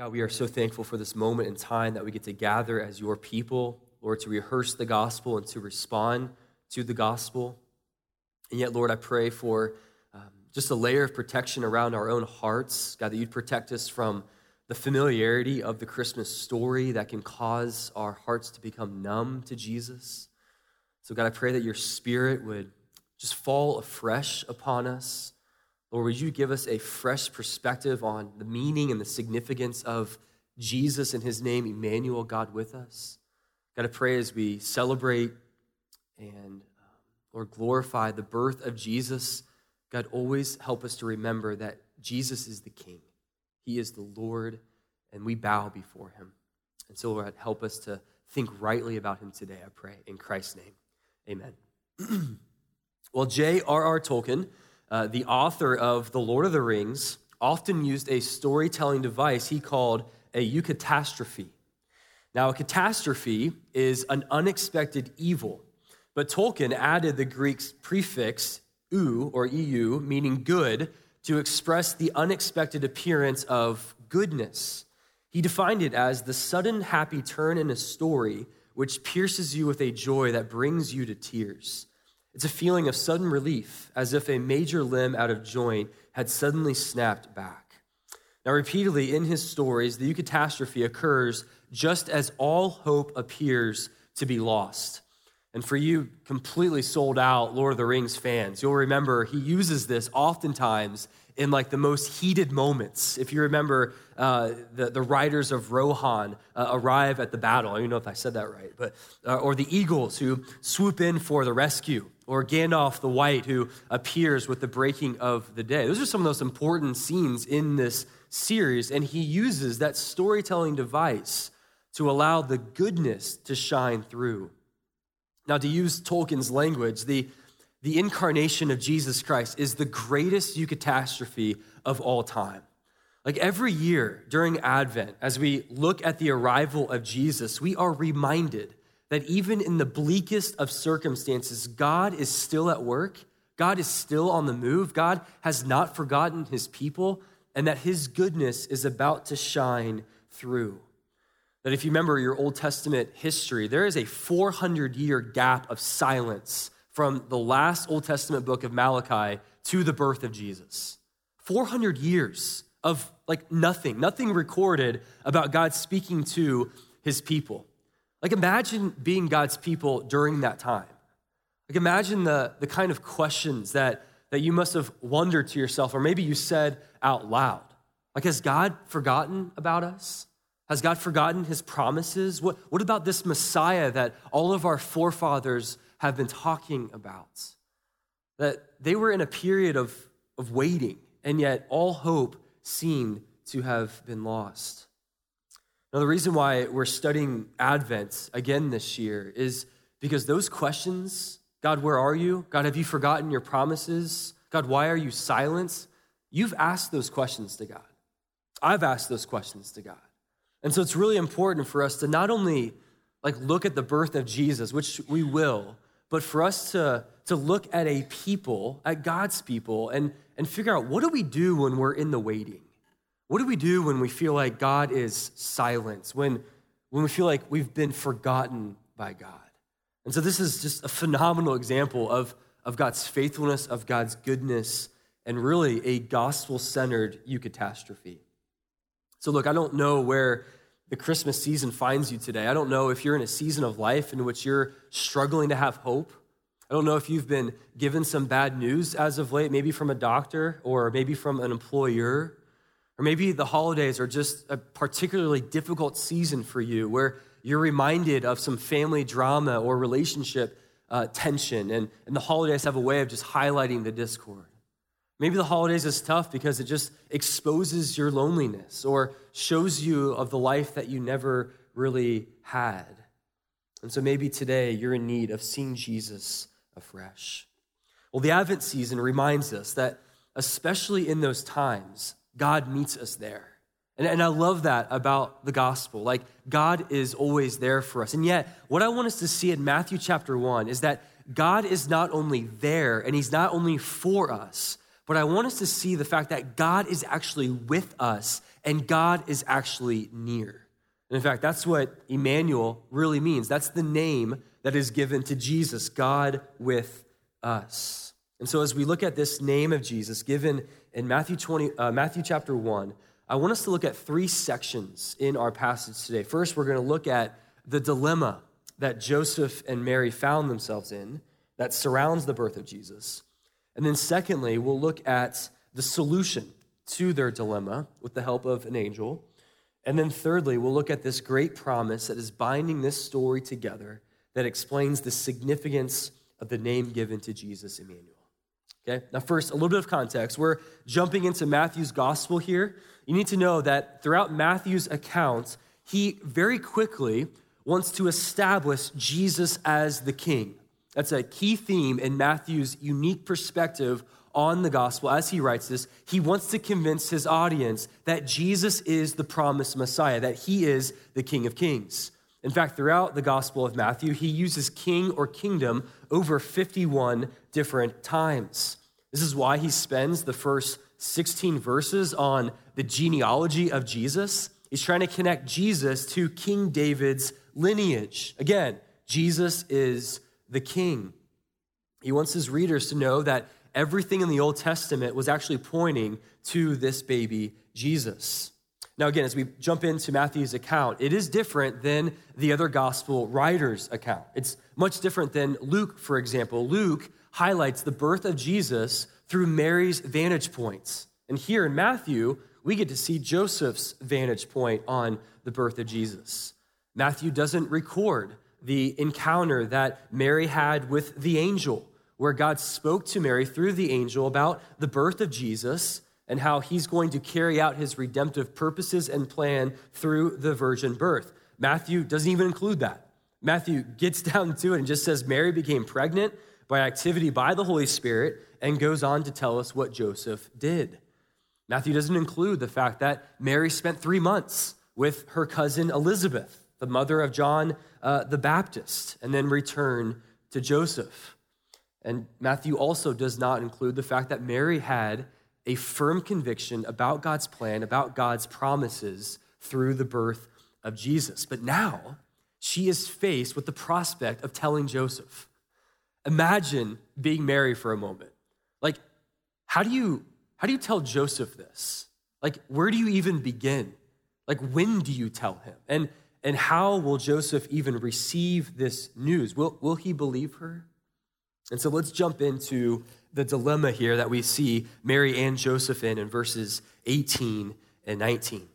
God, we are so thankful for this moment in time that we get to gather as your people, Lord, to rehearse the gospel and to respond to the gospel. And yet, Lord, I pray for um, just a layer of protection around our own hearts. God, that you'd protect us from the familiarity of the Christmas story that can cause our hearts to become numb to Jesus. So, God, I pray that your spirit would just fall afresh upon us. Lord, would you give us a fresh perspective on the meaning and the significance of Jesus and his name, Emmanuel, God with us? God, I pray as we celebrate and, um, Lord, glorify the birth of Jesus, God, always help us to remember that Jesus is the King. He is the Lord, and we bow before him. And so, Lord, help us to think rightly about him today, I pray. In Christ's name, amen. well, J.R.R. Tolkien uh, the author of The Lord of the Rings, often used a storytelling device he called a eucatastrophe. Now, a catastrophe is an unexpected evil, but Tolkien added the Greek prefix u or eu, meaning good, to express the unexpected appearance of goodness. He defined it as the sudden happy turn in a story which pierces you with a joy that brings you to tears. It's a feeling of sudden relief, as if a major limb out of joint had suddenly snapped back. Now, repeatedly in his stories, the eucatastrophe occurs just as all hope appears to be lost. And for you completely sold out Lord of the Rings fans, you'll remember he uses this oftentimes in like the most heated moments. If you remember, uh, the, the riders of Rohan uh, arrive at the battle. I don't know if I said that right, but uh, or the eagles who swoop in for the rescue, or Gandalf the White who appears with the breaking of the day. Those are some of those important scenes in this series, and he uses that storytelling device to allow the goodness to shine through. Now, to use Tolkien's language, the, the incarnation of Jesus Christ is the greatest eucatastrophe of all time. Like every year during Advent, as we look at the arrival of Jesus, we are reminded that even in the bleakest of circumstances, God is still at work. God is still on the move. God has not forgotten his people, and that his goodness is about to shine through. That if you remember your Old Testament history, there is a 400 year gap of silence from the last Old Testament book of Malachi to the birth of Jesus. 400 years of like nothing, nothing recorded about God speaking to his people. Like imagine being God's people during that time. Like imagine the, the kind of questions that, that you must have wondered to yourself, or maybe you said out loud. Like, has God forgotten about us? Has God forgotten his promises? What, what about this Messiah that all of our forefathers have been talking about? That they were in a period of, of waiting, and yet all hope seemed to have been lost. Now, the reason why we're studying Advent again this year is because those questions God, where are you? God, have you forgotten your promises? God, why are you silent? You've asked those questions to God. I've asked those questions to God. And so it's really important for us to not only like look at the birth of Jesus, which we will, but for us to, to look at a people, at God's people, and, and figure out what do we do when we're in the waiting? What do we do when we feel like God is silent, when, when we feel like we've been forgotten by God? And so this is just a phenomenal example of, of God's faithfulness, of God's goodness, and really a gospel centered eucatastrophe. So, look, I don't know where the Christmas season finds you today. I don't know if you're in a season of life in which you're struggling to have hope. I don't know if you've been given some bad news as of late, maybe from a doctor or maybe from an employer. Or maybe the holidays are just a particularly difficult season for you where you're reminded of some family drama or relationship uh, tension, and, and the holidays have a way of just highlighting the discord. Maybe the holidays is tough because it just exposes your loneliness or shows you of the life that you never really had. And so maybe today you're in need of seeing Jesus afresh. Well, the Advent season reminds us that, especially in those times, God meets us there. And, and I love that about the gospel. Like, God is always there for us. And yet, what I want us to see in Matthew chapter 1 is that God is not only there and He's not only for us, but I want us to see the fact that God is actually with us and God is actually near. And in fact, that's what Emmanuel really means. That's the name that is given to Jesus, God with us. And so as we look at this name of Jesus given in Matthew 20 uh, Matthew chapter 1, I want us to look at three sections in our passage today. First, we're going to look at the dilemma that Joseph and Mary found themselves in that surrounds the birth of Jesus. And then secondly, we'll look at the solution to their dilemma with the help of an angel. And then thirdly, we'll look at this great promise that is binding this story together that explains the significance of the name given to Jesus, Emmanuel. Okay, now, first, a little bit of context. We're jumping into Matthew's gospel here. You need to know that throughout Matthew's account, he very quickly wants to establish Jesus as the king. That's a key theme in Matthew's unique perspective on the gospel. As he writes this, he wants to convince his audience that Jesus is the promised Messiah, that he is the King of Kings. In fact, throughout the Gospel of Matthew, he uses king or kingdom over 51 different times. This is why he spends the first 16 verses on the genealogy of Jesus. He's trying to connect Jesus to King David's lineage. Again, Jesus is the king. He wants his readers to know that everything in the Old Testament was actually pointing to this baby Jesus. Now, again, as we jump into Matthew's account, it is different than the other gospel writers' account. It's much different than Luke, for example. Luke highlights the birth of Jesus through Mary's vantage points. And here in Matthew, we get to see Joseph's vantage point on the birth of Jesus. Matthew doesn't record the encounter that Mary had with the angel, where God spoke to Mary through the angel about the birth of Jesus and how he's going to carry out his redemptive purposes and plan through the virgin birth. Matthew doesn't even include that. Matthew gets down to it and just says Mary became pregnant by activity by the Holy Spirit and goes on to tell us what Joseph did. Matthew doesn't include the fact that Mary spent three months with her cousin Elizabeth, the mother of John uh, the Baptist, and then returned to Joseph. And Matthew also does not include the fact that Mary had a firm conviction about God's plan, about God's promises through the birth of Jesus. But now she is faced with the prospect of telling Joseph. Imagine being Mary for a moment. Like, how do you how do you tell Joseph this? Like, where do you even begin? Like, when do you tell him? And and how will Joseph even receive this news? Will, will he believe her? And so let's jump into the dilemma here that we see Mary and Joseph in in verses 18 and 19.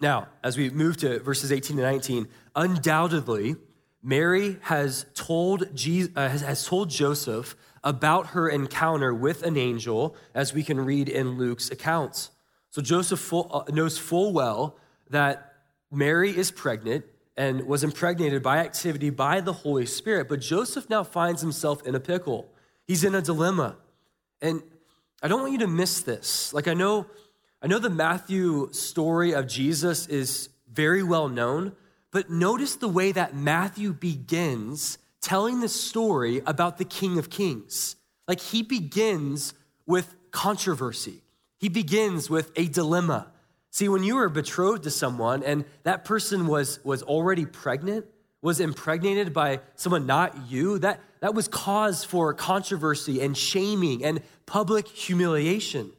Now, as we move to verses 18 and 19, undoubtedly, Mary has told, Jesus, uh, has told Joseph about her encounter with an angel, as we can read in Luke's accounts. So Joseph full, uh, knows full well that Mary is pregnant and was impregnated by activity by the Holy Spirit, but Joseph now finds himself in a pickle. He's in a dilemma. And I don't want you to miss this. Like I know I know the Matthew story of Jesus is very well known, but notice the way that Matthew begins telling the story about the King of Kings. Like he begins with controversy. He begins with a dilemma. See, when you were betrothed to someone and that person was, was already pregnant, was impregnated by someone not you, that, that was cause for controversy and shaming and public humiliation.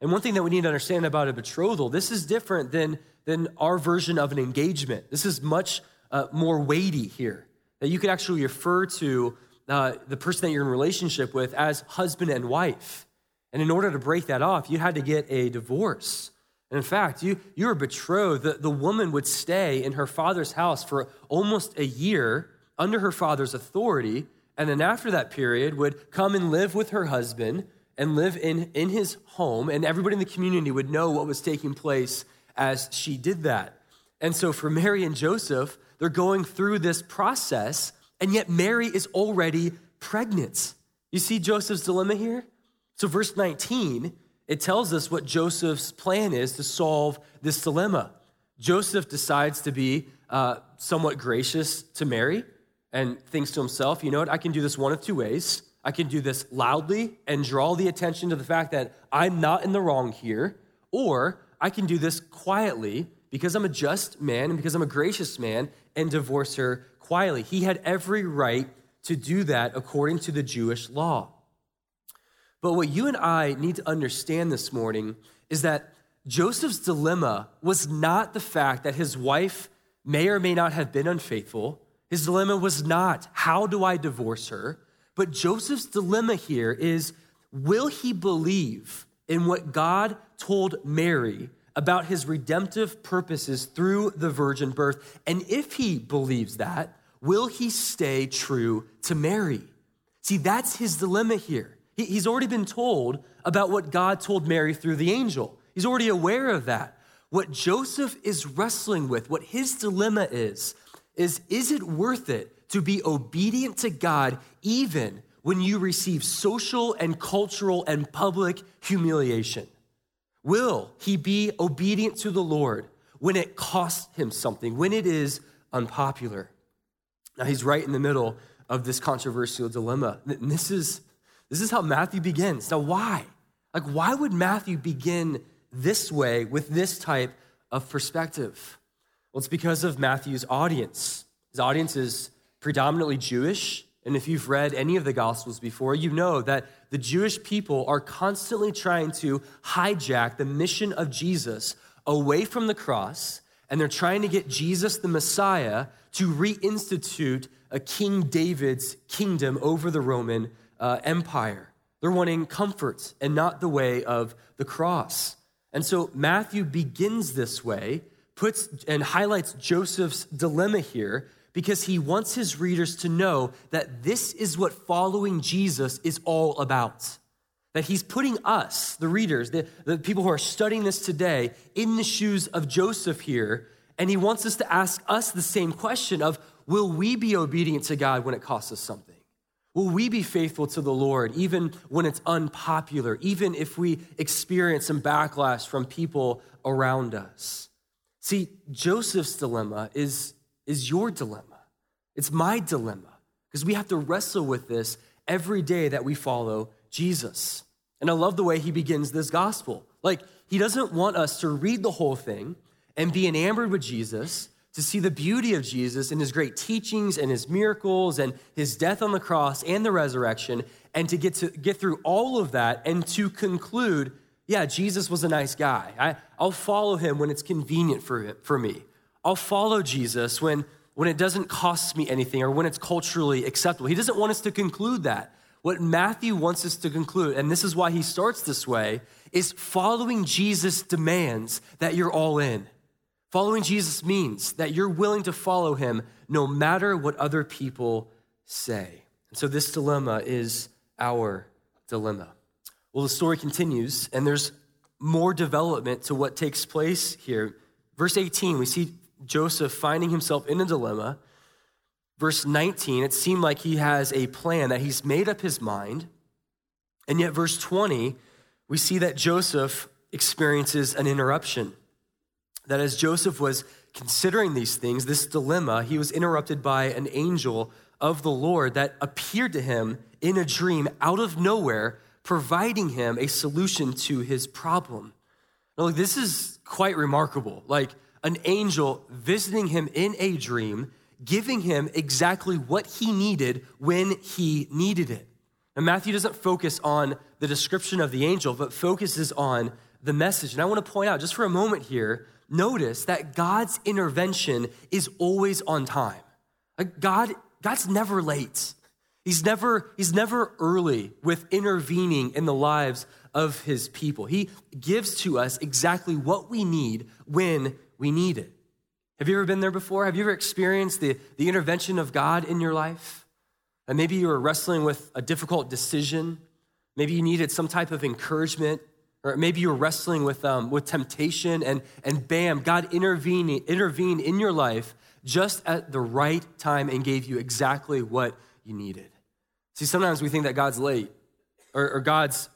And one thing that we need to understand about a betrothal, this is different than, than our version of an engagement. This is much uh, more weighty here, that you could actually refer to uh, the person that you're in relationship with as husband and wife. And in order to break that off, you had to get a divorce. And in fact, you, you were betrothed. The, the woman would stay in her father's house for almost a year under her father's authority. And then after that period, would come and live with her husband and live in, in his home. And everybody in the community would know what was taking place as she did that. And so for Mary and Joseph, they're going through this process, and yet Mary is already pregnant. You see Joseph's dilemma here? So, verse 19 it tells us what Joseph's plan is to solve this dilemma. Joseph decides to be uh, somewhat gracious to Mary and thinks to himself, you know what, I can do this one of two ways. I can do this loudly and draw the attention to the fact that I'm not in the wrong here, or I can do this quietly because I'm a just man and because I'm a gracious man and divorce her quietly. He had every right to do that according to the Jewish law. But what you and I need to understand this morning is that Joseph's dilemma was not the fact that his wife may or may not have been unfaithful. His dilemma was not, how do I divorce her? But Joseph's dilemma here is, will he believe in what God told Mary about his redemptive purposes through the virgin birth? And if he believes that, will he stay true to Mary? See, that's his dilemma here. He's already been told about what God told Mary through the angel. He's already aware of that. What Joseph is wrestling with, what his dilemma is, is is it worth it to be obedient to God even when you receive social and cultural and public humiliation? Will he be obedient to the Lord when it costs him something, when it is unpopular? Now, he's right in the middle of this controversial dilemma. And this is, this is how Matthew begins. Now, why? Like, why would Matthew begin this way with this type of perspective? Well, it's because of Matthew's audience. His audience is predominantly Jewish. And if you've read any of the Gospels before, you know that the Jewish people are constantly trying to hijack the mission of Jesus away from the cross, and they're trying to get Jesus, the Messiah, to reinstitute a King David's kingdom over the Roman uh, Empire. They're wanting comfort and not the way of the cross. And so Matthew begins this way, puts and highlights Joseph's dilemma here because he wants his readers to know that this is what following Jesus is all about. That he's putting us, the readers, the, the people who are studying this today, in the shoes of Joseph here. And he wants us to ask us the same question of will we be obedient to God when it costs us something? Will we be faithful to the Lord even when it's unpopular, even if we experience some backlash from people around us? See, Joseph's dilemma is is your dilemma. It's my dilemma because we have to wrestle with this every day that we follow Jesus. And I love the way he begins this gospel. Like, he doesn't want us to read the whole thing and be enamored with Jesus, to see the beauty of Jesus and his great teachings and his miracles and his death on the cross and the resurrection, and to get to get through all of that and to conclude, yeah, Jesus was a nice guy. I, I'll follow him when it's convenient for, for me. I'll follow Jesus when, when it doesn't cost me anything or when it's culturally acceptable. He doesn't want us to conclude that. What Matthew wants us to conclude, and this is why he starts this way, is following Jesus demands that you're all in. Following Jesus means that you're willing to follow him no matter what other people say. And so this dilemma is our dilemma. Well, the story continues, and there's more development to what takes place here. Verse 18, we see Joseph finding himself in a dilemma. Verse 19, it seemed like he has a plan, that he's made up his mind. And yet, verse 20, we see that Joseph experiences an interruption. That as Joseph was considering these things, this dilemma, he was interrupted by an angel of the Lord that appeared to him in a dream out of nowhere, providing him a solution to his problem. Now, look, this is quite remarkable. Like, an angel visiting him in a dream, giving him exactly what he needed when he needed it. And Matthew doesn't focus on the description of the angel, but focuses on the message. And I want to point out just for a moment here notice that God's intervention is always on time. God, God's never late. He's never, he's never early with intervening in the lives of his people. He gives to us exactly what we need when we need it. Have you ever been there before? Have you ever experienced the, the intervention of God in your life? And maybe you were wrestling with a difficult decision. Maybe you needed some type of encouragement. Or maybe you were wrestling with, um, with temptation, and, and bam, God intervened, intervened in your life just at the right time and gave you exactly what you needed. See, sometimes we think that God's late, or, or God's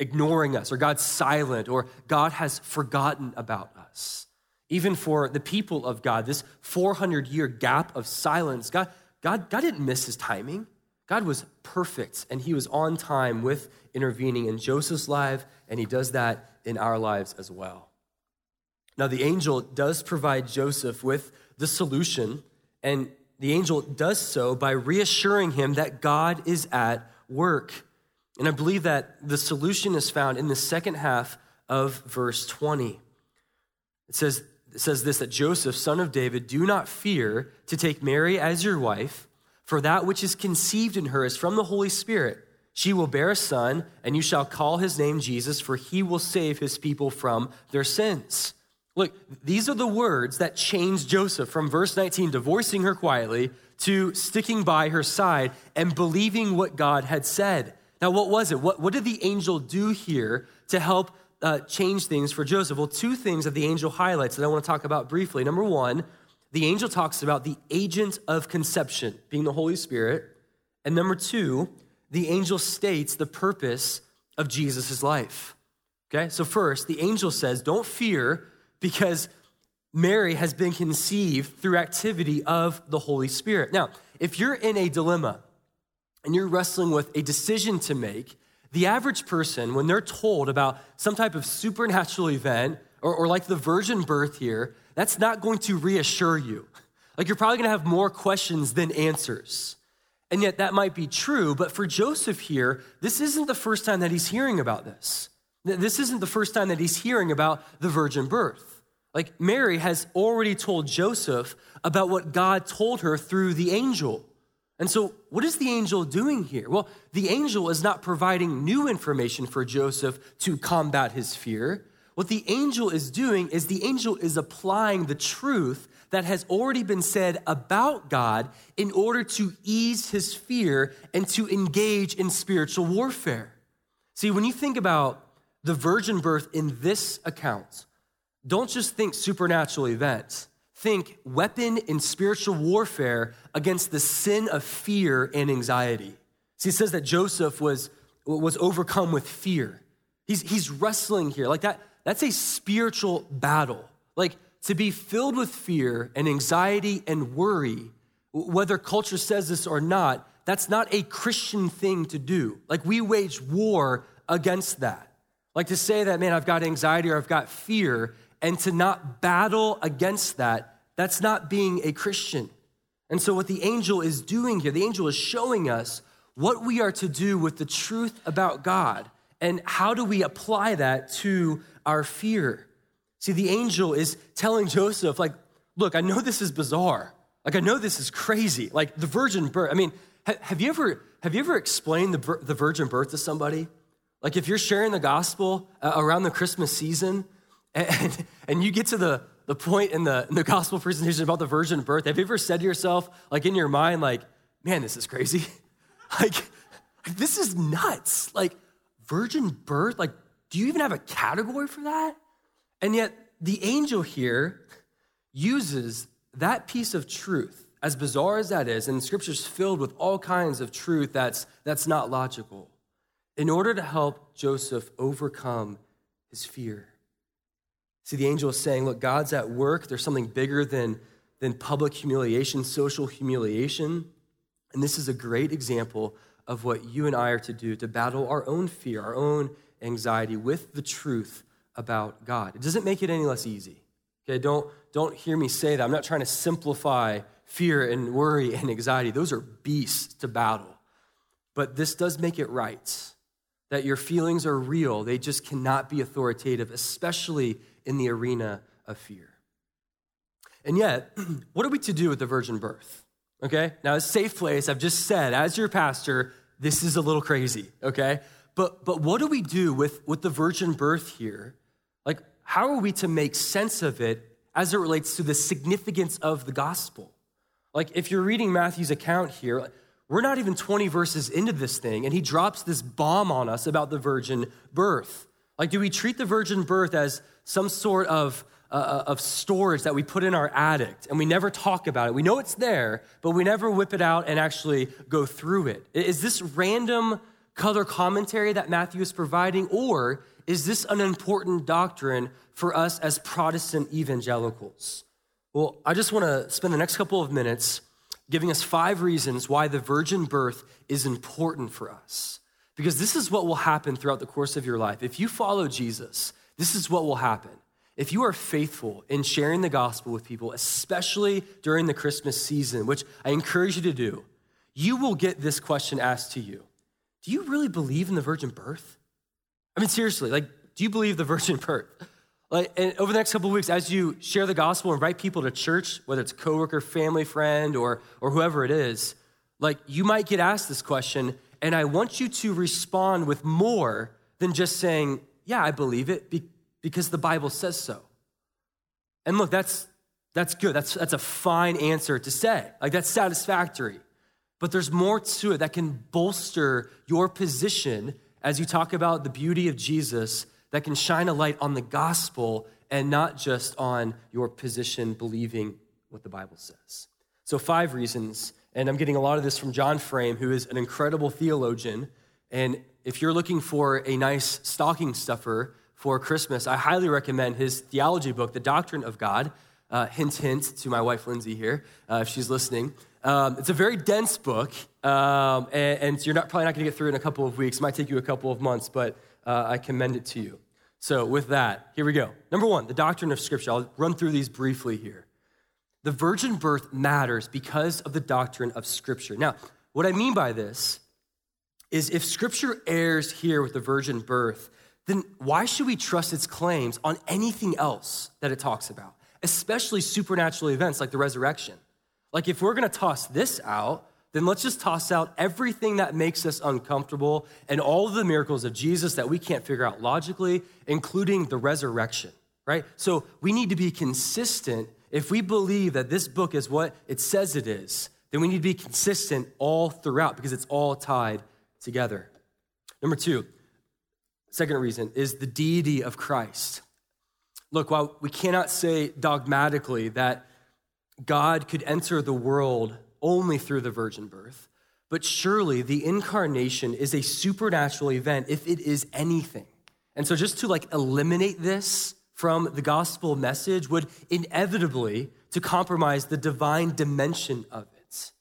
ignoring us, or God's silent, or God has forgotten about us. Even for the people of God, this 400 year gap of silence, God, God, God didn't miss his timing. God was perfect and he was on time with intervening in Joseph's life, and he does that in our lives as well. Now, the angel does provide Joseph with the solution, and the angel does so by reassuring him that God is at work. And I believe that the solution is found in the second half of verse 20. It says, says this that Joseph, son of David, do not fear to take Mary as your wife, for that which is conceived in her is from the Holy Spirit. She will bear a son, and you shall call his name Jesus, for he will save his people from their sins. Look, these are the words that changed Joseph from verse 19, divorcing her quietly, to sticking by her side and believing what God had said. Now, what was it? What, what did the angel do here to help uh, change things for Joseph? Well, two things that the angel highlights that I want to talk about briefly. Number one, the angel talks about the agent of conception being the Holy Spirit. And number two, the angel states the purpose of Jesus' life. Okay, so first, the angel says, Don't fear because Mary has been conceived through activity of the Holy Spirit. Now, if you're in a dilemma and you're wrestling with a decision to make, the average person, when they're told about some type of supernatural event, or, or like the virgin birth here, that's not going to reassure you. Like you're probably gonna have more questions than answers. And yet that might be true, but for Joseph here, this isn't the first time that he's hearing about this. This isn't the first time that he's hearing about the virgin birth. Like Mary has already told Joseph about what God told her through the angel. And so, what is the angel doing here? Well, the angel is not providing new information for Joseph to combat his fear. What the angel is doing is the angel is applying the truth that has already been said about God in order to ease his fear and to engage in spiritual warfare. See, when you think about the virgin birth in this account, don't just think supernatural events. Think weapon in spiritual warfare against the sin of fear and anxiety. See, it says that Joseph was, was overcome with fear. He's, he's wrestling here. Like that, that's a spiritual battle. Like to be filled with fear and anxiety and worry, whether culture says this or not, that's not a Christian thing to do. Like we wage war against that. Like to say that, man, I've got anxiety or I've got fear, and to not battle against that, that's not being a Christian. And so, what the angel is doing here, the angel is showing us what we are to do with the truth about God and how do we apply that to our fear. See, the angel is telling Joseph, like, look, I know this is bizarre. Like, I know this is crazy. Like, the virgin birth. I mean, have you ever, have you ever explained the, the virgin birth to somebody? Like if you're sharing the gospel uh, around the Christmas season and, and you get to the, the point in the, in the gospel presentation about the virgin birth, have you ever said to yourself, like in your mind, like, man, this is crazy? like, this is nuts. Like, virgin birth? Like, do you even have a category for that? And yet, the angel here uses that piece of truth, as bizarre as that is, and scripture's filled with all kinds of truth that's, that's not logical in order to help Joseph overcome his fear. See, the angel is saying, Look, God's at work. There's something bigger than, than public humiliation, social humiliation. And this is a great example of what you and I are to do to battle our own fear, our own anxiety with the truth about God. It doesn't make it any less easy. Okay, don't, don't hear me say that. I'm not trying to simplify fear and worry and anxiety. Those are beasts to battle. But this does make it right that your feelings are real. They just cannot be authoritative, especially in the arena of fear. And yet, what are we to do with the virgin birth? Okay? Now, a safe place, I've just said, as your pastor, this is a little crazy, okay? But, but what do we do with, with the virgin birth here? Like, how are we to make sense of it as it relates to the significance of the gospel? Like, if you're reading Matthew's account here, we're not even 20 verses into this thing, and he drops this bomb on us about the virgin birth. Like, do we treat the virgin birth as some sort of, uh, uh, of storage that we put in our attic and we never talk about it? We know it's there, but we never whip it out and actually go through it. Is this random color commentary that Matthew is providing, or is this an important doctrine for us as Protestant evangelicals? Well, I just want to spend the next couple of minutes giving us five reasons why the virgin birth is important for us. Because this is what will happen throughout the course of your life. If you follow Jesus, this is what will happen. if you are faithful in sharing the gospel with people, especially during the Christmas season, which I encourage you to do, you will get this question asked to you Do you really believe in the virgin birth? I mean, seriously, like, do you believe the virgin birth? Like, and over the next couple of weeks, as you share the gospel, invite people to church, whether it's coworker, family, friend, or, or whoever it is, like you might get asked this question, and I want you to respond with more than just saying, Yeah, I believe it because the Bible says so. And look, that's that's good. That's that's a fine answer to say. Like that's satisfactory. But there's more to it that can bolster your position as you talk about the beauty of Jesus that can shine a light on the gospel and not just on your position believing what the Bible says. So, five reasons, and I'm getting a lot of this from John Frame, who is an incredible theologian. And if you're looking for a nice stocking stuffer for Christmas, I highly recommend his theology book, The Doctrine of God. Uh, hint, hint to my wife Lindsay here, uh, if she's listening. Um, it's a very dense book, um, and, and, you're not, probably not going to get through it in a couple of weeks. It might take you a couple of months, but uh, I commend it to you. So, with that, here we go. Number one, the doctrine of Scripture. I'll run through these briefly here. The virgin birth matters because of the doctrine of Scripture. Now, what I mean by this is if Scripture errs here with the virgin birth, then why should we trust its claims on anything else that it talks about, especially supernatural events like the resurrection? Like, if we're gonna toss this out, then let's just toss out everything that makes us uncomfortable and all of the miracles of Jesus that we can't figure out logically, including the resurrection, right? So we need to be consistent. If we believe that this book is what it says it is, then we need to be consistent all throughout because it's all tied together. Number two, second reason is the deity of Christ. Look, while we cannot say dogmatically that God could enter the world only through the virgin birth. But surely the incarnation is a supernatural event if it is anything. And so just to like eliminate this from the gospel message would inevitably to compromise the divine dimension of it.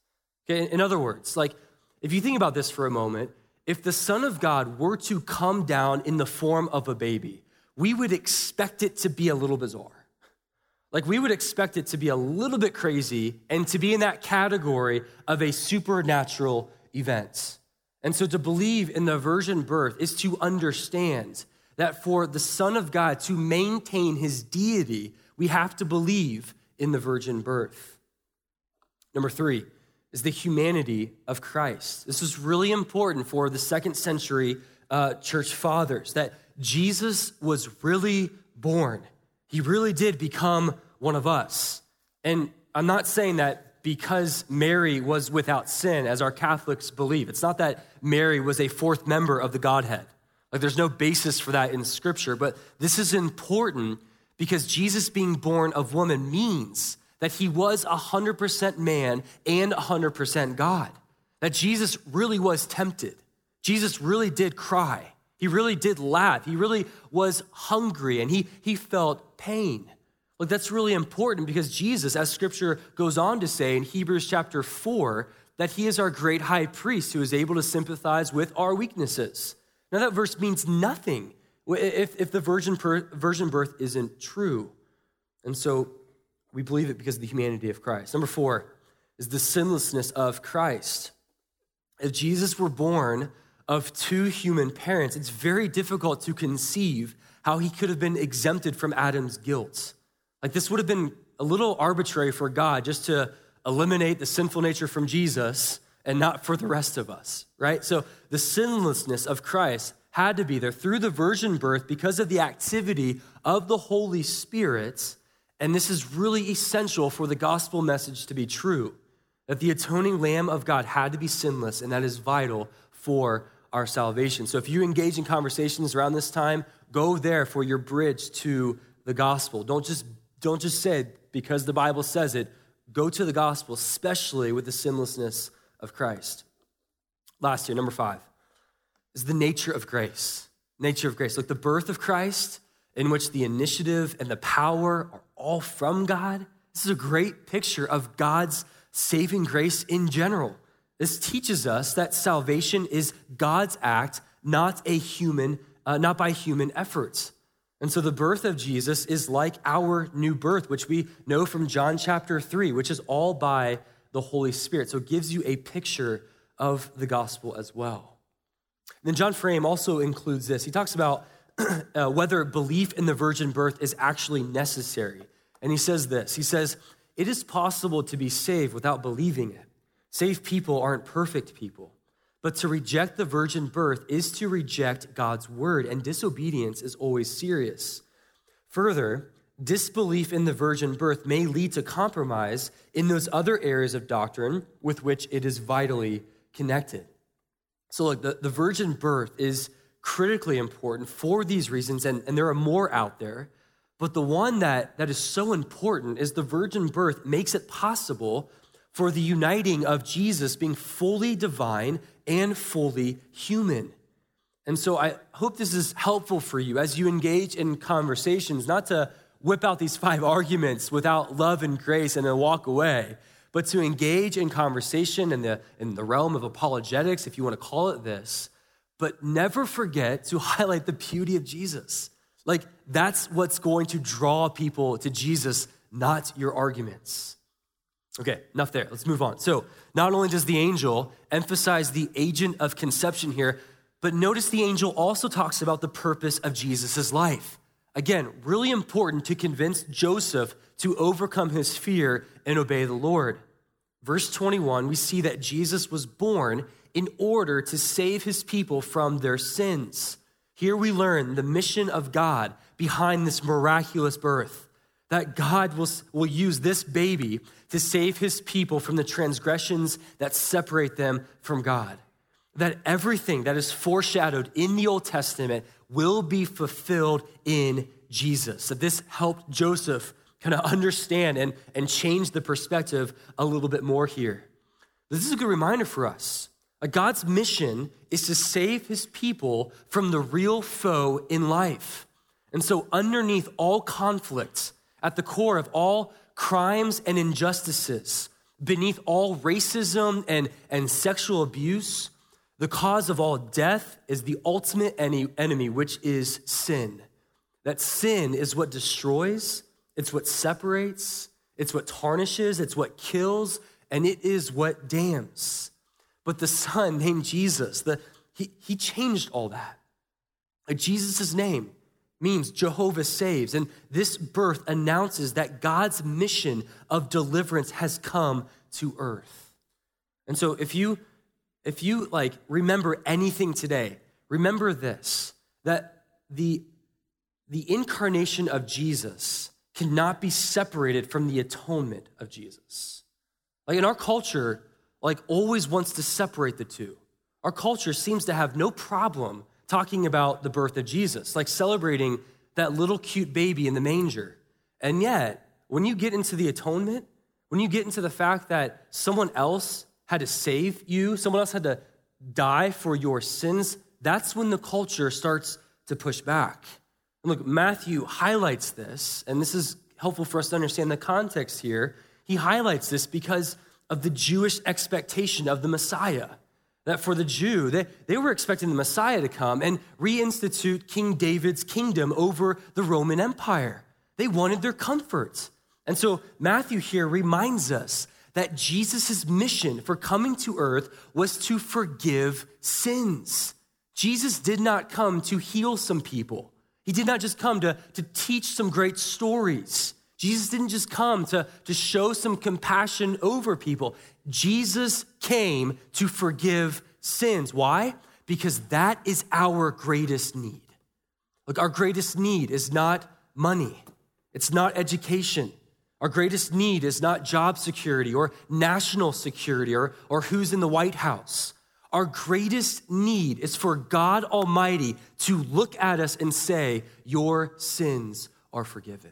Okay, in other words, like if you think about this for a moment, if the Son of God were to come down in the form of a baby, we would expect it to be a little bizarre. Like we would expect it to be a little bit crazy and to be in that category of a supernatural event. And so to believe in the virgin birth is to understand that for the Son of God to maintain his deity, we have to believe in the virgin birth. Number three is the humanity of Christ. This is really important for the second century uh, church fathers that Jesus was really born. He really did become one of us. And I'm not saying that because Mary was without sin, as our Catholics believe. It's not that Mary was a fourth member of the Godhead. Like there's no basis for that in Scripture, but this is important because Jesus being born of woman means that he was 100% man and 100% God. That Jesus really was tempted. Jesus really did cry. He really did laugh. He really was hungry and he, he felt pain. Look, that's really important because Jesus, as scripture goes on to say in Hebrews chapter 4, that he is our great high priest who is able to sympathize with our weaknesses. Now, that verse means nothing if, if the virgin, per, virgin birth isn't true. And so we believe it because of the humanity of Christ. Number four is the sinlessness of Christ. If Jesus were born of two human parents, it's very difficult to conceive how he could have been exempted from Adam's guilt. Like, this would have been a little arbitrary for God just to eliminate the sinful nature from Jesus and not for the rest of us, right? So, the sinlessness of Christ had to be there through the virgin birth because of the activity of the Holy Spirit. And this is really essential for the gospel message to be true that the atoning Lamb of God had to be sinless, and that is vital for our salvation. So, if you engage in conversations around this time, go there for your bridge to the gospel. Don't just don't just say, because the Bible says it, go to the gospel, especially with the sinlessness of Christ. Last year, number five, is the nature of grace. Nature of grace. Look, the birth of Christ, in which the initiative and the power are all from God. This is a great picture of God's saving grace in general. This teaches us that salvation is God's act, not a human, uh, not by human efforts. And so the birth of Jesus is like our new birth, which we know from John chapter 3, which is all by the Holy Spirit. So it gives you a picture of the gospel as well. then John Frame also includes this. He talks about uh, whether belief in the virgin birth is actually necessary. And he says this He says, It is possible to be saved without believing it. Saved people aren't perfect people. But to reject the virgin birth is to reject God's word, and disobedience is always serious. Further, disbelief in the virgin birth may lead to compromise in those other areas of doctrine with which it is vitally connected. So, look, the, the virgin birth is critically important for these reasons, and, and there are more out there. But the one that, that is so important is the virgin birth makes it possible for the uniting of Jesus being fully divine and fully human. And so I hope this is helpful for you as you engage in conversations, not to whip out these five arguments without love and grace and then walk away, but to engage in conversation in the, in the realm of apologetics, if you want to call it this, but never forget to highlight the beauty of Jesus. Like, that's what's going to draw people to Jesus, not your arguments. Okay, enough there. Let's move on. So, not only does the angel emphasize the agent of conception here, but notice the angel also talks about the purpose of Jesus' life. Again, really important to convince Joseph to overcome his fear and obey the Lord. Verse 21, we see that Jesus was born in order to save his people from their sins. Here we learn the mission of God behind this miraculous birth that God will, will use this baby to save his people from the transgressions that separate them from God. That everything that is foreshadowed in the Old Testament will be fulfilled in Jesus. That this helped Joseph kind of understand and, and change the perspective a little bit more here. This is a good reminder for us. God's mission is to save his people from the real foe in life. And so, underneath all conflicts, at the core of all crimes and injustices, beneath all racism and, and sexual abuse, the cause of all death is the ultimate enemy, which is sin. That sin is what destroys, it's what separates, it's what tarnishes, it's what kills, and it is what damns. But the Son named Jesus, the, he, he changed all that. Jesus' name means Jehovah saves. And this birth announces that God's mission of deliverance has come to earth. And so if you if you like remember anything today, remember this that the the incarnation of Jesus cannot be separated from the atonement of Jesus. Like in our culture, like always wants to separate the two. Our culture seems to have no problem talking about the birth of Jesus, like celebrating that little cute baby in the manger. And yet, when you get into the atonement, when you get into the fact that someone else had to save you, someone else had to die for your sins, that's when the culture starts to push back. And look, Matthew highlights this, and this is helpful for us to understand the context here. He highlights this because of the Jewish expectation of the Messiah that for the Jew, they, they were expecting the Messiah to come and reinstitute King David's kingdom over the Roman Empire. They wanted their comfort. And so Matthew here reminds us that Jesus' mission for coming to earth was to forgive sins. Jesus did not come to heal some people. He did not just come to, to teach some great stories. Jesus didn't just come to, to show some compassion over people. Jesus came to forgive sins. Why? Because that is our greatest need. Look, our greatest need is not money, it's not education. Our greatest need is not job security or national security or, or who's in the White House. Our greatest need is for God Almighty to look at us and say, Your sins are forgiven.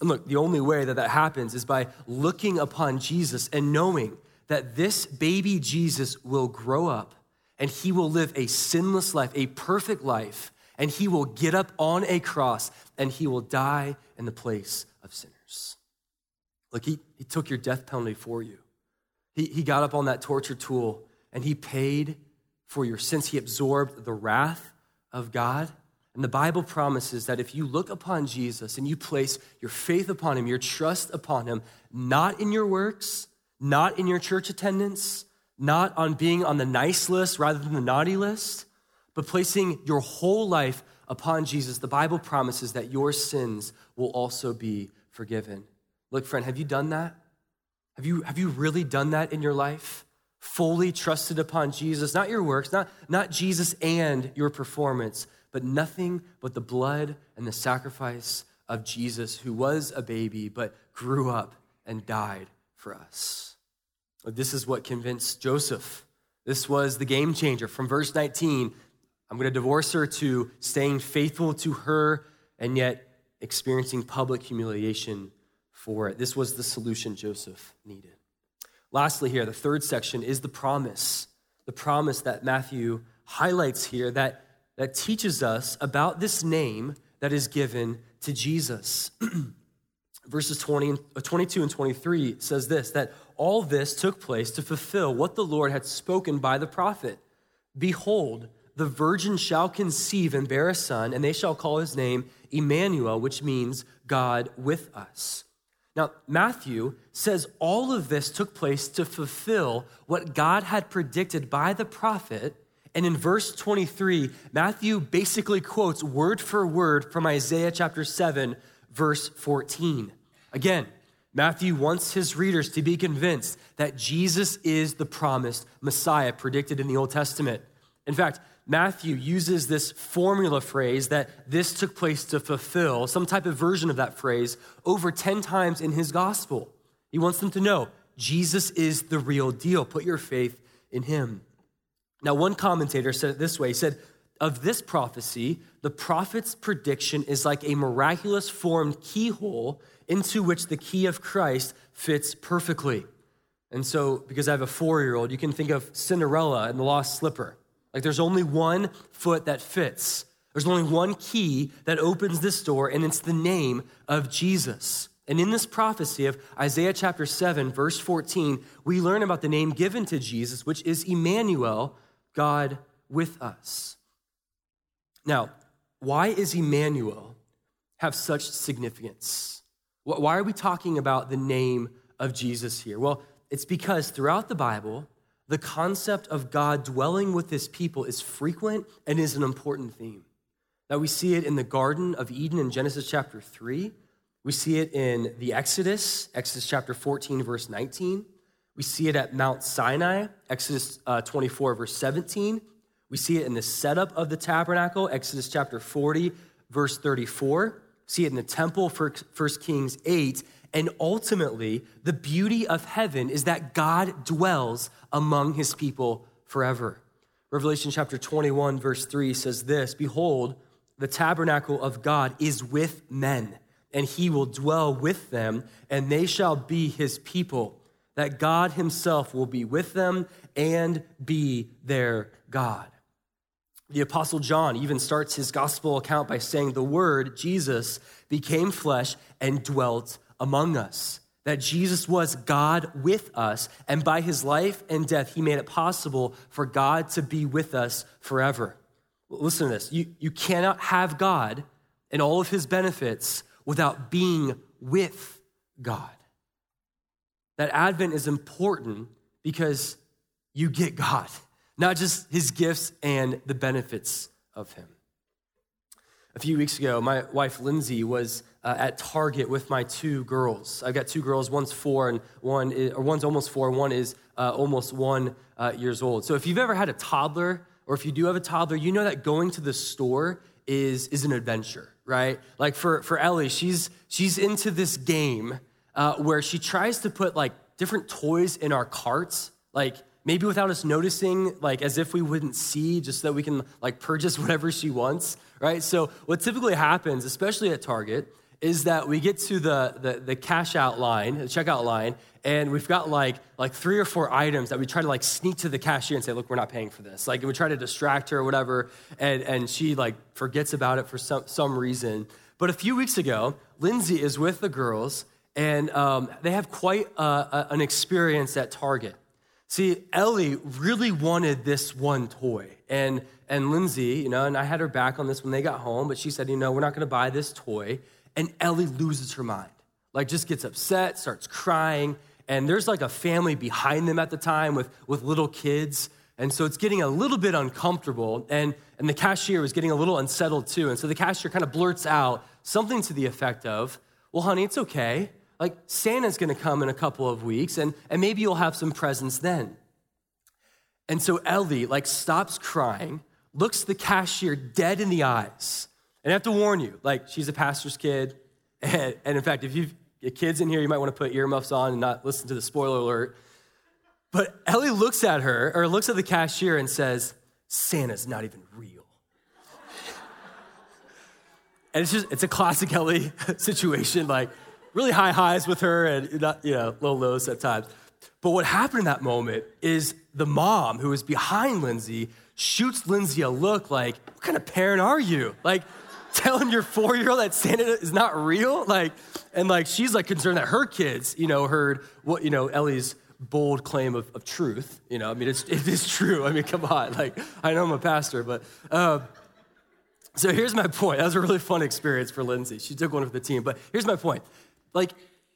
And look, the only way that that happens is by looking upon Jesus and knowing that this baby Jesus will grow up and he will live a sinless life, a perfect life, and he will get up on a cross and he will die in the place of sinners. Look, he, he took your death penalty for you. He, he got up on that torture tool and he paid for your sins. He absorbed the wrath of God And the Bible promises that if you look upon Jesus and you place your faith upon him, your trust upon him, not in your works, not in your church attendance, not on being on the nice list rather than the naughty list, but placing your whole life upon Jesus, the Bible promises that your sins will also be forgiven. Look, friend, have you done that? Have you, have you really done that in your life? Fully trusted upon Jesus, not your works, not, not Jesus and your performance, but nothing but the blood and the sacrifice of Jesus, who was a baby but grew up and died for us. This is what convinced Joseph. This was the game changer. From verse 19, I'm going to divorce her to staying faithful to her and yet experiencing public humiliation for it. This was the solution Joseph needed. Lastly, here, the third section is the promise. The promise that Matthew highlights here that that teaches us about this name that is given to Jesus. Verses 20, uh, 22 and 23 says this that all this took place to fulfill what the Lord had spoken by the prophet. Behold, the virgin shall conceive and bear a son, and they shall call his name Emmanuel, which means God with us. Now, Matthew says all of this took place to fulfill what God had predicted by the prophet and in verse 23, Matthew basically quotes word for word from Isaiah chapter 7, verse 14. Again, Matthew wants his readers to be convinced that Jesus is the promised Messiah predicted in the Old Testament. In fact, Matthew uses this formula phrase that this took place to fulfill, some type of version of that phrase, over 10 times in his gospel. He wants them to know Jesus is the real deal. Put your faith in him. Now, one commentator said it this way He said, Of this prophecy, the prophet's prediction is like a miraculous formed keyhole into which the key of Christ fits perfectly. And so, because I have a four year old, you can think of Cinderella and the lost slipper. Like there's only one foot that fits. There's only one key that opens this door, and it's the name of Jesus. And in this prophecy of Isaiah chapter 7, verse 14, we learn about the name given to Jesus, which is Emmanuel, God with us. Now, why is Emmanuel have such significance? Why are we talking about the name of Jesus here? Well, it's because throughout the Bible, the concept of God dwelling with his people is frequent and is an important theme. Now, we see it in the Garden of Eden in Genesis chapter 3. We see it in the Exodus, Exodus chapter 14, verse 19. We see it at Mount Sinai, Exodus uh, 24, verse 17. We see it in the setup of the tabernacle, Exodus chapter 40, verse 34. See it in the temple, 1 Kings 8. And ultimately, the beauty of heaven is that God dwells among his people forever. Revelation chapter 21, verse 3 says this Behold, the tabernacle of God is with men, and he will dwell with them, and they shall be his people that God Himself will be with them and be their God. The Apostle John even starts his gospel account by saying, The Word, Jesus, became flesh and dwelt among us. That Jesus was God with us, and by his life and death, he made it possible for God to be with us forever. Listen to this you, you cannot have God and all of his benefits without being with God that Advent is important because you get God, not just his gifts and the benefits of him. A few weeks ago, my wife Lindsay was uh, at Target with my two girls. I've got two girls, one's four and one is, or one's almost four, one is uh, almost one uh, years old. So if you've ever had a toddler, or if you do have a toddler, you know that going to the store is, is an adventure, right? Like for, for Ellie, she's, she's into this game uh, where she tries to put like different toys in our carts, like maybe without us noticing, like as if we wouldn't see, just so that we can like purchase whatever she wants, right? So what typically happens, especially at Target, is that we get to the, the, the cash out line, the checkout line, and we've got like, like three or four items that we try to like sneak to the cashier and say, look, we're not paying for this. Like we try to distract her or whatever, and, and she like forgets about it for some, some reason. But a few weeks ago, Lindsay is with the girls, and um, they have quite an experience at Target. See, Ellie really wanted this one toy. And, and Lindsay, you know, and I had her back on this when they got home, but she said, you know, we're not going to buy this toy. And Ellie loses her mind, like just gets upset, starts crying. And there's like a family behind them at the time with, with little kids. And so it's getting a little bit uncomfortable. And, and the cashier was getting a little unsettled too. And so the cashier kind of blurts out something to the effect of, Well, honey, it's okay. Like Santa's gonna come in a couple of weeks, and, and maybe you'll have some presents then. And so Ellie like stops crying, looks the cashier dead in the eyes. And I have to warn you, like she's a pastor's kid. And, and in fact, if you've kids in here, you might want to put earmuffs on and not listen to the spoiler alert. But Ellie looks at her, or looks at the cashier and says, Santa's not even real. and it's just, it's a classic Ellie situation, like really high highs with her and you know, low lows at times. But what happened in that moment is the mom who was behind Lindsay shoots Lindsay a look like, what kind of parent are you? Like, telling your four-year-old that Santa is not real? Like, and like she's like concerned that her kids, you know, heard what, you know, Ellie's bold claim of, of truth. You know, I mean, it's, it is true. I mean, come on. Like, I know I'm a pastor, but uh, so here's my point. That was a really fun experience for Lindsay. She took one for the team, but here's my point. Like,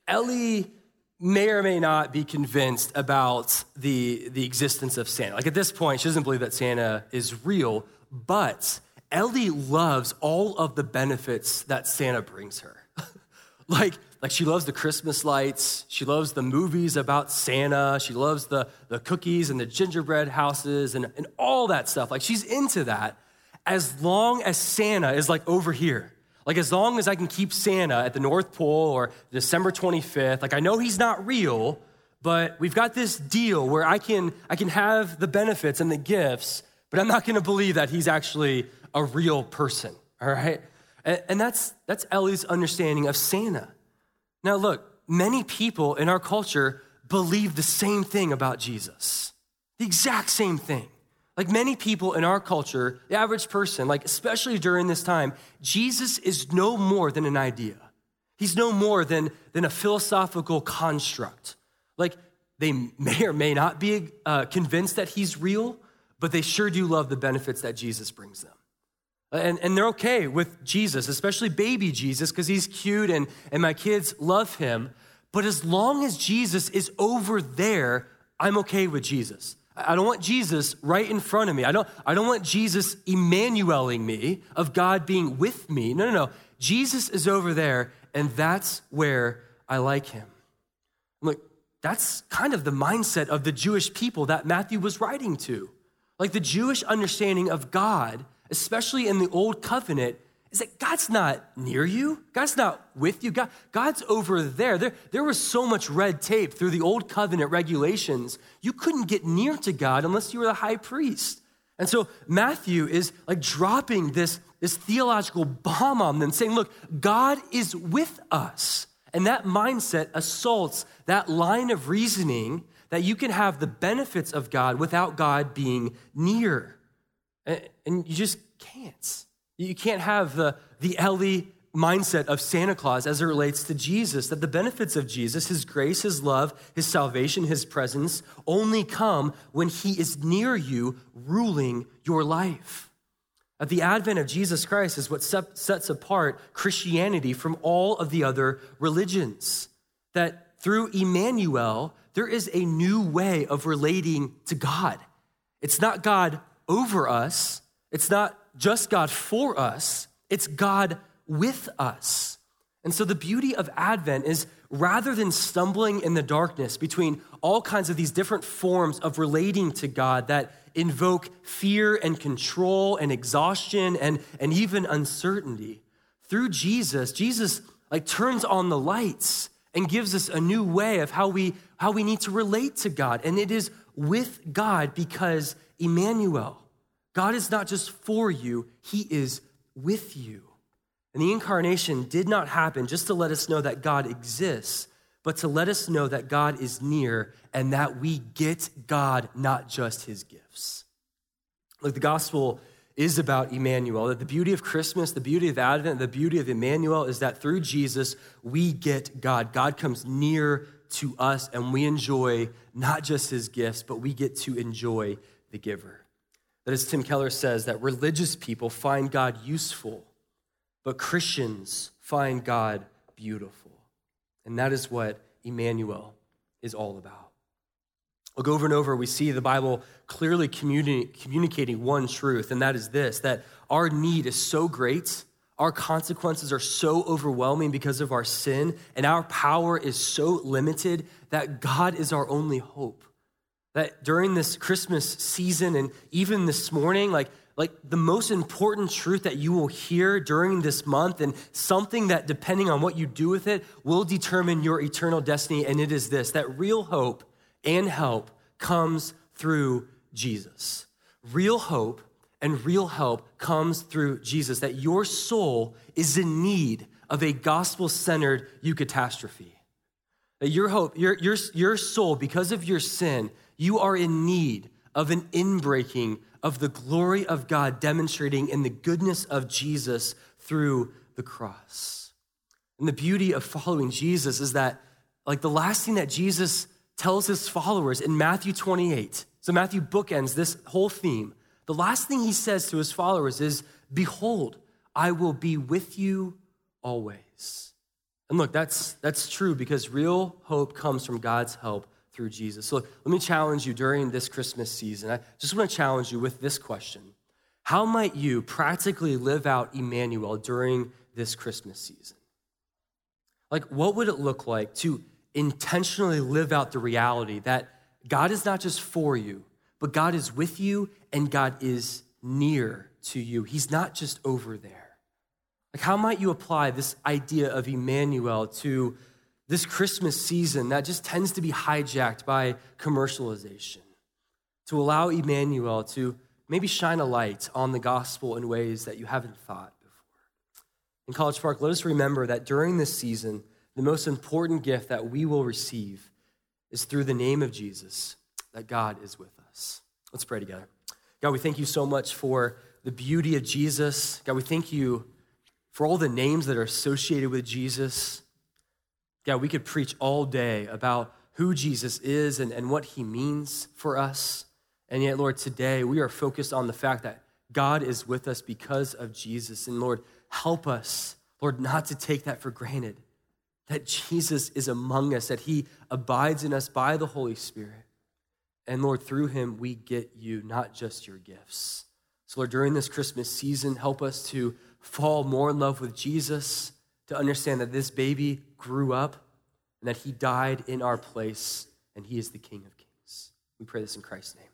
Ellie may or may not be convinced about the, the existence of Santa. Like, at this point, she doesn't believe that Santa is real, but Ellie loves all of the benefits that Santa brings her. like, like she loves the Christmas lights. She loves the movies about Santa. She loves the, the cookies and the gingerbread houses and, and all that stuff. Like she's into that as long as Santa is like over here. Like as long as I can keep Santa at the North Pole or December 25th, like I know he's not real, but we've got this deal where I can I can have the benefits and the gifts, but I'm not going to believe that he's actually a real person. All right? And, and that's that's Ellie's understanding of Santa. Now, look, many people in our culture believe the same thing about Jesus, the exact same thing. Like many people in our culture, the average person, like especially during this time, Jesus is no more than an idea. He's no more than, than a philosophical construct. Like they may or may not be uh, convinced that he's real, but they sure do love the benefits that Jesus brings them. And, and they're okay with Jesus, especially baby Jesus, because he's cute and, and my kids love him. But as long as Jesus is over there, I'm okay with Jesus. I don't want Jesus right in front of me. I don't, I don't want Jesus Emmanueling me, of God being with me. No, no, no. Jesus is over there, and that's where I like him. Look, that's kind of the mindset of the Jewish people that Matthew was writing to. Like the Jewish understanding of God especially in the old covenant, is that God's not near you. God's not with you. God, God's over there. there. There was so much red tape through the old covenant regulations. You couldn't get near to God unless you were the high priest. And so Matthew is like dropping this, this theological bomb on them, saying, look, God is with us. And that mindset assaults that line of reasoning that you can have the benefits of God without God being near. And you just can't. You can't have the, the Ellie mindset of Santa Claus as it relates to Jesus, that the benefits of Jesus, his grace, his love, his salvation, his presence, only come when he is near you, ruling your life. At the advent of Jesus Christ is what sets apart Christianity from all of the other religions. That through Emmanuel, there is a new way of relating to God. It's not God over us, it's not just God for us, it's God with us. And so the beauty of Advent is rather than stumbling in the darkness between all kinds of these different forms of relating to God that invoke fear and control and exhaustion and, and even uncertainty, through Jesus, Jesus like turns on the lights and gives us a new way of how we how we need to relate to God. And it is with God because Emmanuel. God is not just for you, He is with you. And the incarnation did not happen just to let us know that God exists, but to let us know that God is near and that we get God, not just His gifts. Like the gospel is about Emmanuel. That the beauty of Christmas, the beauty of Advent, the beauty of Emmanuel is that through Jesus, we get God. God comes near to us and we enjoy not just his gifts, but we get to enjoy the giver. That as Tim Keller says, that religious people find God useful, but Christians find God beautiful. And that is what Emmanuel is all about. Look, over and over, we see the Bible clearly communi- communicating one truth, and that is this that our need is so great, our consequences are so overwhelming because of our sin, and our power is so limited that God is our only hope. That during this Christmas season and even this morning, like, like the most important truth that you will hear during this month, and something that, depending on what you do with it, will determine your eternal destiny, and it is this that real hope and help comes through Jesus. Real hope and real help comes through Jesus, that your soul is in need of a gospel centered eucatastrophe. That your hope, your, your, your soul, because of your sin, you are in need of an inbreaking of the glory of God demonstrating in the goodness of Jesus through the cross. And the beauty of following Jesus is that, like, the last thing that Jesus tells his followers in Matthew 28. So Matthew bookends this whole theme. The last thing he says to his followers is, Behold, I will be with you always. And look, that's, that's true because real hope comes from God's help through Jesus. So let me challenge you during this Christmas season. I just want to challenge you with this question How might you practically live out Emmanuel during this Christmas season? Like, what would it look like to intentionally live out the reality that God is not just for you, but God is with you and God is near to you. He's not just over there. Like, how might you apply this idea of Emmanuel to this Christmas season that just tends to be hijacked by commercialization? To allow Emmanuel to maybe shine a light on the gospel in ways that you haven't thought before. In College Park, let us remember that during this season, the most important gift that we will receive is through the name of Jesus, that God is with us. Let's pray together. God, we thank you so much for the beauty of Jesus. God, we thank you for all the names that are associated with Jesus. God, we could preach all day about who Jesus is and, and what he means for us. And yet, Lord, today we are focused on the fact that God is with us because of Jesus. And Lord, help us, Lord, not to take that for granted that Jesus is among us, that he abides in us by the Holy Spirit. And Lord, through him, we get you, not just your gifts. So, Lord, during this Christmas season, help us to fall more in love with Jesus, to understand that this baby grew up and that he died in our place, and he is the King of Kings. We pray this in Christ's name.